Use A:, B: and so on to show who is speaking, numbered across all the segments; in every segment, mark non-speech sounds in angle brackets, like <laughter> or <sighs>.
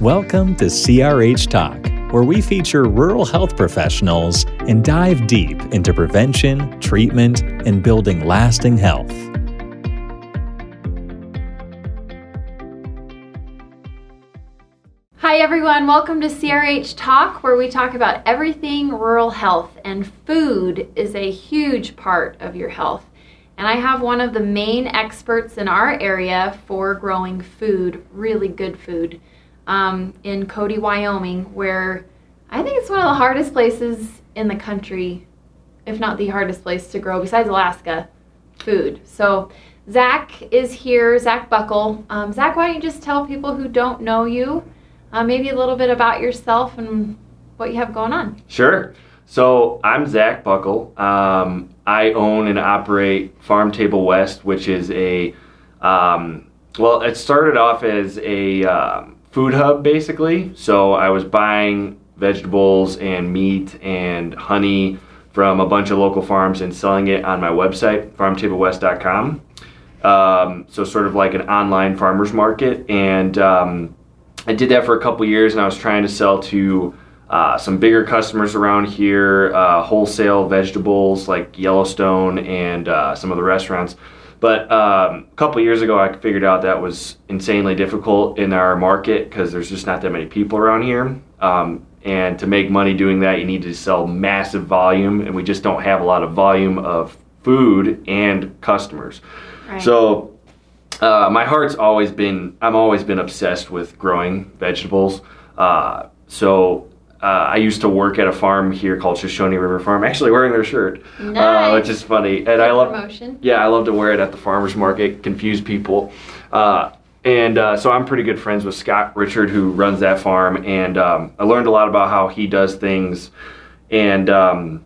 A: Welcome to CRH Talk, where we feature rural health professionals and dive deep into prevention, treatment, and building lasting health.
B: Hi, everyone. Welcome to CRH Talk, where we talk about everything rural health, and food is a huge part of your health. And I have one of the main experts in our area for growing food, really good food, um, in Cody, Wyoming, where I think it's one of the hardest places in the country, if not the hardest place to grow, besides Alaska, food. So, Zach is here, Zach Buchel. Um, Zach, why don't you just tell people who don't know you? uh, maybe a little bit about yourself and what you have going on.
C: Sure. So I'm Zach Buchel. Um, I own and operate Farm Table West, which is a um, well, it started off as a um, food hub basically. So I was buying vegetables and meat and honey from a bunch of local farms and selling it on my website, farmtablewest.com. Um, so sort of like an online farmers market and um, I did that for a couple years, and I was trying to sell to uh, some bigger customers around here, uh, wholesale vegetables like Yellowstone and uh, some of the restaurants. But um, a couple years ago, I figured out that was insanely difficult in our market because there's just not that many people around here. Um, and to make money doing that, you need to sell massive volume, and we just don't have a lot of volume of food and customers. Right. So uh, my heart's always been I'm always been obsessed with growing vegetables. Uh, so uh, I used to work at a farm here called Shoshone River Farm. Actually, wearing their shirt,
B: uh,
C: which is funny. And Good I love promotion. Yeah, I love to wear it at the farmers market, confuse people. Uh, and uh, so I'm pretty good friends with Scott Richard, who runs that farm, and um, I learned a lot about how he does things. And um,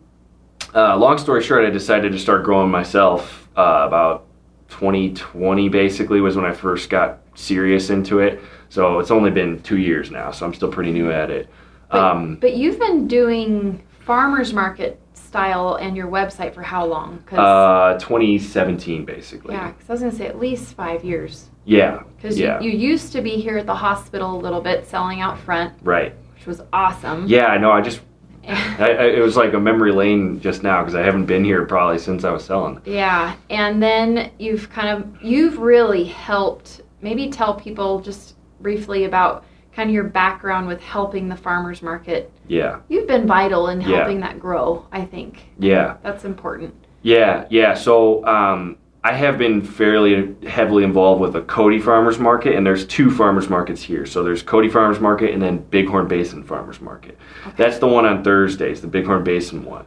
C: long story short, I decided to start growing myself about 2020 basically was when I first got serious into it. So it's only been two years now, so I'm still pretty new at it.
B: But, um, but you've been doing farmers market style and your website for how long?
C: Cause, uh, 2017 basically.
B: Yeah, because I was gonna say at least five years.
C: Yeah.
B: Because
C: yeah.
B: you, you used to be here at the hospital a little bit, selling out front.
C: Right.
B: Which was awesome.
C: Yeah, I know. I just <laughs> I, I, it was like a memory lane just now because I haven't been here probably since I was selling.
B: Yeah, and then you've kind of you've really helped. Maybe tell people just briefly about kind of your background with helping the farmers market.
C: Yeah.
B: You've been vital in helping yeah. that grow. I think.
C: Yeah.
B: That's important.
C: Yeah, yeah. So um, I have been fairly heavily involved with the Cody Farmers Market, and there's two farmers markets here. So there's Cody Farmers Market and then Bighorn Basin Farmers Market. Okay. That's the one on Thursdays, the Bighorn Basin one.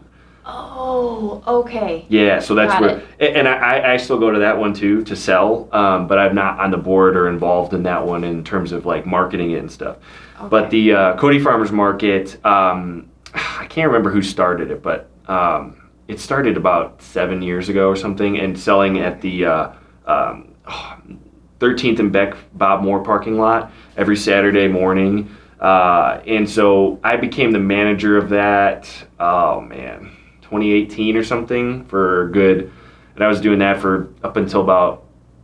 B: Oh, okay.
C: Yeah, so that's Got where, it. and I, I still go to that one too to sell, um, but I'm not on the board or involved in that one in terms of like marketing it and stuff. Okay. But the uh, Cody Farmers Market, um, <sighs> I can't remember who started it, but um, it started about seven years ago or something, and selling at the uh, um, <sighs> 13th and Beck Bob Moore parking lot every Saturday morning. Uh, and so I became the manager of that. Oh man, 2018 or something for good, and I was doing that for up until about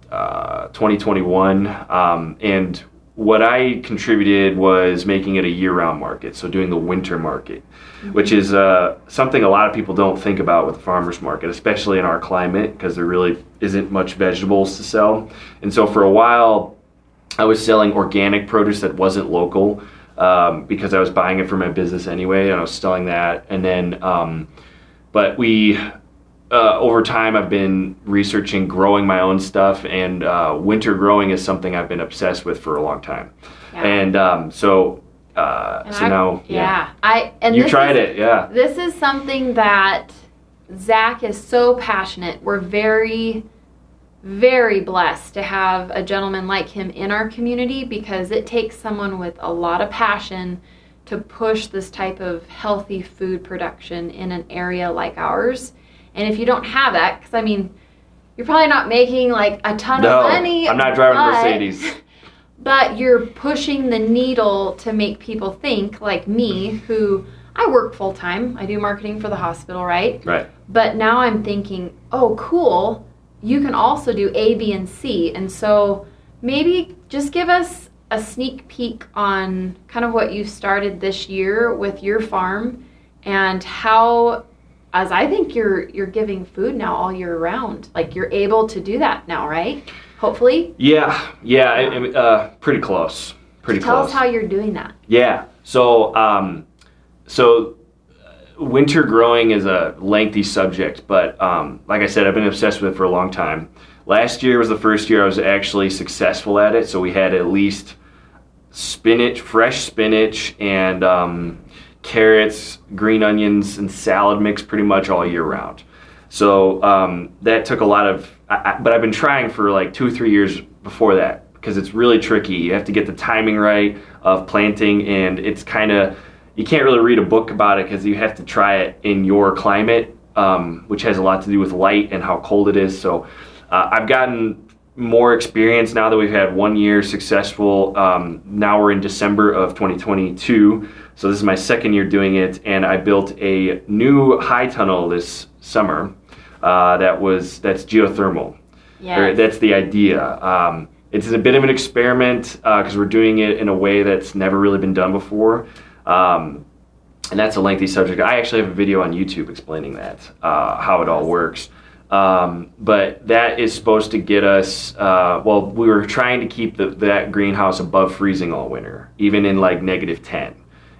C: uh, 2021. Um, and what I contributed was making it a year-round market, so doing the winter market, mm-hmm. which is uh, something a lot of people don't think about with the farmers market, especially in our climate, because there really isn't much vegetables to sell. And so for a while, I was selling organic produce that wasn't local um, because I was buying it for my business anyway, and I was selling that. And then, um, but we uh, over time, I've been researching growing my own stuff, and uh, winter growing is something I've been obsessed with for a long time. Yeah. And um, so, uh, and so I, now,
B: yeah. yeah, I and
C: you tried is, it, yeah.
B: This is something that Zach is so passionate. We're very, very blessed to have a gentleman like him in our community because it takes someone with a lot of passion to push this type of healthy food production in an area like ours and if you don't have that, because I mean, you're probably not making like a ton
C: no,
B: of money.
C: I'm not driving but, a Mercedes. <laughs>
B: But you're pushing the needle to make people think, like me, who I work full time. I do marketing for the hospital, right?
C: Right.
B: But now I'm thinking, oh, cool. You can also do A, B, and C. And so maybe just give us a sneak peek on kind of what you started this year with your farm and how as I think you're you're giving food now all year round. Like you're able to do that now, right? Hopefully.
C: Yeah, yeah, I, I, uh, pretty close. Pretty
B: Tell
C: close.
B: Tell us how you're doing that.
C: Yeah. So, um, so uh, winter growing is a lengthy subject, but um, like I said, I've been obsessed with it for a long time. Last year was the first year I was actually successful at it. So we had at least spinach, fresh spinach, and um, carrots, green onions, and salad mix pretty much all year round. So um, that took a lot of, I, I, but I've been trying for like two or three years before that because it's really tricky. You have to get the timing right of planting, and it's kind of, you can't really read a book about it because you have to try it in your climate, um, which has a lot to do with light and how cold it is. So uh, I've gotten more experience now that we've had one year successful. Um, now we're in December of 2022. So this is my second year doing it, and I built a new high tunnel this summer. Uh, that was that's geothermal.
B: Yeah.
C: That's the idea. Um, it's a bit of an experiment because we're doing it in a way that's never really been done before. Um, and that's a lengthy subject. I actually have a video on YouTube explaining that, uh, how it all works. Um, but that is supposed to get us. Uh, well, we were trying to keep the, that greenhouse above freezing all winter, even in like negative ten.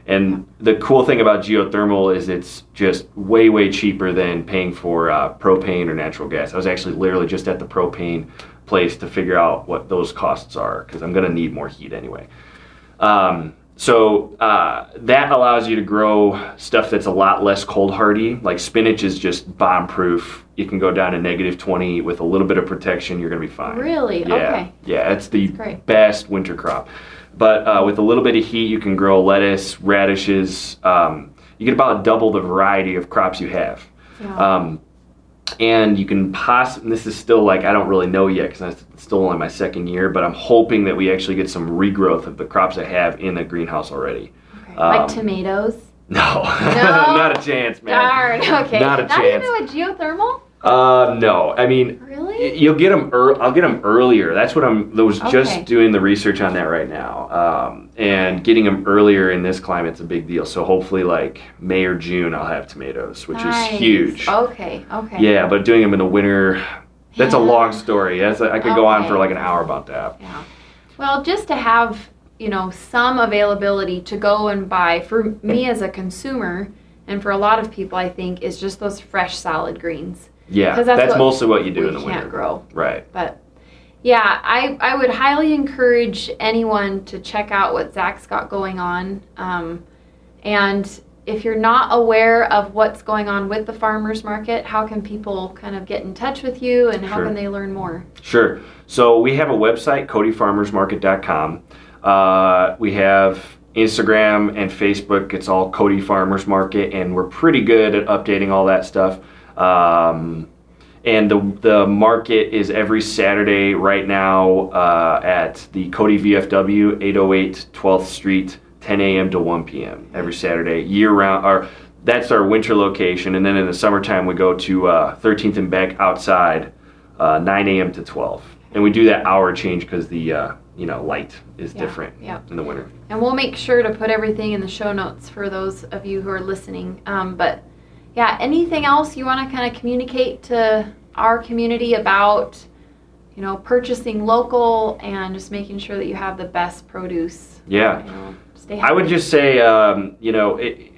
C: And the cool thing about geothermal is it's just way, way cheaper than paying for uh, propane or natural gas. I was actually literally just at the propane place to figure out what those costs are because I'm going to need more heat anyway. Um, so uh, that allows you to grow stuff that's a lot less cold hardy. Like spinach is just bomb proof. You can go down to negative 20 with a little bit of protection. You're going to be fine.
B: Really?
C: Yeah.
B: Okay.
C: Yeah, it's the best winter crop. But uh, with a little bit of heat, you can grow lettuce, radishes. Um, you get about double the variety of crops you have.
B: Yeah.
C: Um, and you can possibly, this is still like, I don't really know yet because it's still only my second year, but I'm hoping that we actually get some regrowth of the crops I have in the greenhouse already.
B: Okay.
C: um,
B: like tomatoes. <laughs>
C: No,
B: No? <laughs>
C: not a chance, man.
B: Darn. Okay.
C: Not a
B: Not
C: chance.
B: even with geothermal.
C: Uh, no. I mean,
B: Really?
C: You'll get them. Ear- I'll get them earlier. That's what I'm. I was
B: Okay.
C: just doing the research on that right now, um, and getting them earlier in this climate's a big deal. So hopefully, like May or June, I'll have tomatoes, which
B: Nice.
C: is huge.
B: Okay. Okay.
C: Yeah, but doing them in the winter, that's a long story. That's I could go on for like an hour about that.
B: Yeah. Well, just to have, you know, some availability to go and buy for me as a consumer and for a lot of people I think is just those fresh salad greens.
C: Yeah, that's,
B: that's what
C: mostly what you do in the
B: can't
C: winter.
B: grow.
C: Right.
B: But yeah, I, I would highly encourage anyone to check out what Zach's got going on. Um, and if you're not aware of what's going on with the farmers market, how can people kind of get in touch with you and how
C: Sure.
B: can they learn more?
C: Sure. So we have a website, codyfarmersmarket.com. Uh, we have Instagram and Facebook. It's all Cody Farmers Market, and we're pretty good at updating all that stuff. Um, and the the market is every Saturday right now uh, at the Cody VFW, 808 12th Street, 10 a.m. to 1 p.m. every Saturday, year round. Or that's our winter location, and then in the summertime we go to uh, 13th and Beck outside, uh, 9 a.m. to 12, and we do that hour change because the uh, you know light is
B: Yeah,
C: different
B: yeah.
C: in the winter.
B: And we'll make sure to put everything in the show notes for those of you who are listening. Um, but yeah, anything else you want to kind of communicate to our community about, you know, purchasing local and just making sure that you have the best produce?
C: Yeah.
B: You know, stay
C: I would just say, um, you know, it,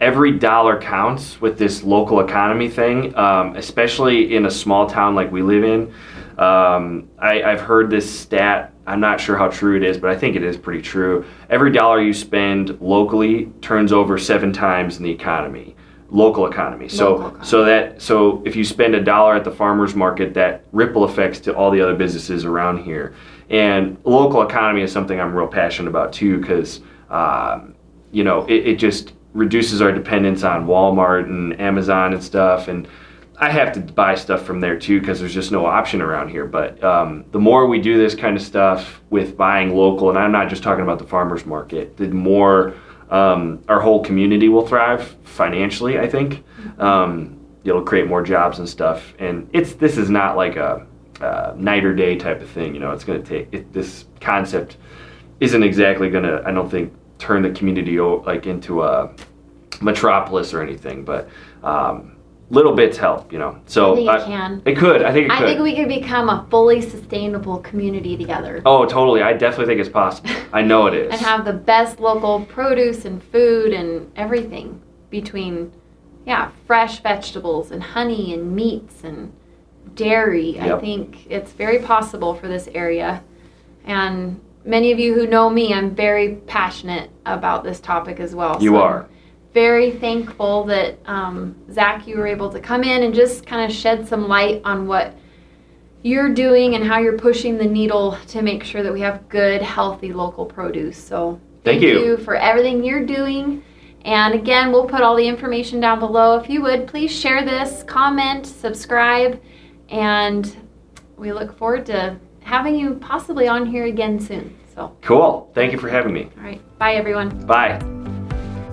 C: every dollar counts with this local economy thing, um, especially in a small town like we live in. Um, I, I've heard this stat. I'm not sure how true it is, but I think it is pretty true. Every dollar you spend locally turns over seven times in the economy, local economy. So,
B: economy.
C: so that so if you spend a dollar at the farmers market, that ripple effects to all the other businesses around here. And local economy is something I'm real passionate about too, because um, you know it, it just reduces our dependence on Walmart and Amazon and stuff. And I have to buy stuff from there too because there's just no option around here. But um, the more we do this kind of stuff with buying local, and I'm not just talking about the farmers market, the more um, our whole community will thrive financially. I think um, it'll create more jobs and stuff. And it's this is not like a night or day type of thing. You know, it's going to take it, this concept isn't exactly gonna. I don't think turn the community like into a metropolis or anything, but. Um, little bits help, you know. So
B: I think it I, can.
C: It could. I think it
B: I
C: could.
B: think we could become a fully sustainable community together.
C: Oh, totally. I definitely think it's possible. I know it is. <laughs>
B: and have the best local produce and food and everything between, yeah, fresh vegetables and honey and meats and dairy. Yep. I think it's very possible for this area. And many of you who know me, I'm very passionate about this topic as well.
C: You so are
B: very thankful that um, Zach, you were able to come in and just kind of shed some light on what you're doing and how you're pushing the needle to make sure that we have good, healthy local produce. So
C: thank, thank you.
B: you for everything you're doing. And again, we'll put all the information down below. If you would, please share this, comment, subscribe, and we look forward to having you possibly on here again soon. So
C: cool. Thank you for having me.
B: All right. Bye, everyone.
C: Bye.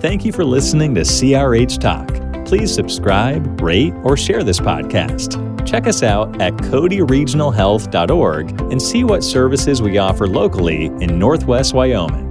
A: Thank you for listening to CRH Talk. Please subscribe, rate, or share this podcast. Check us out at codyregionalhealth.org and see what services we offer locally in Northwest Wyoming.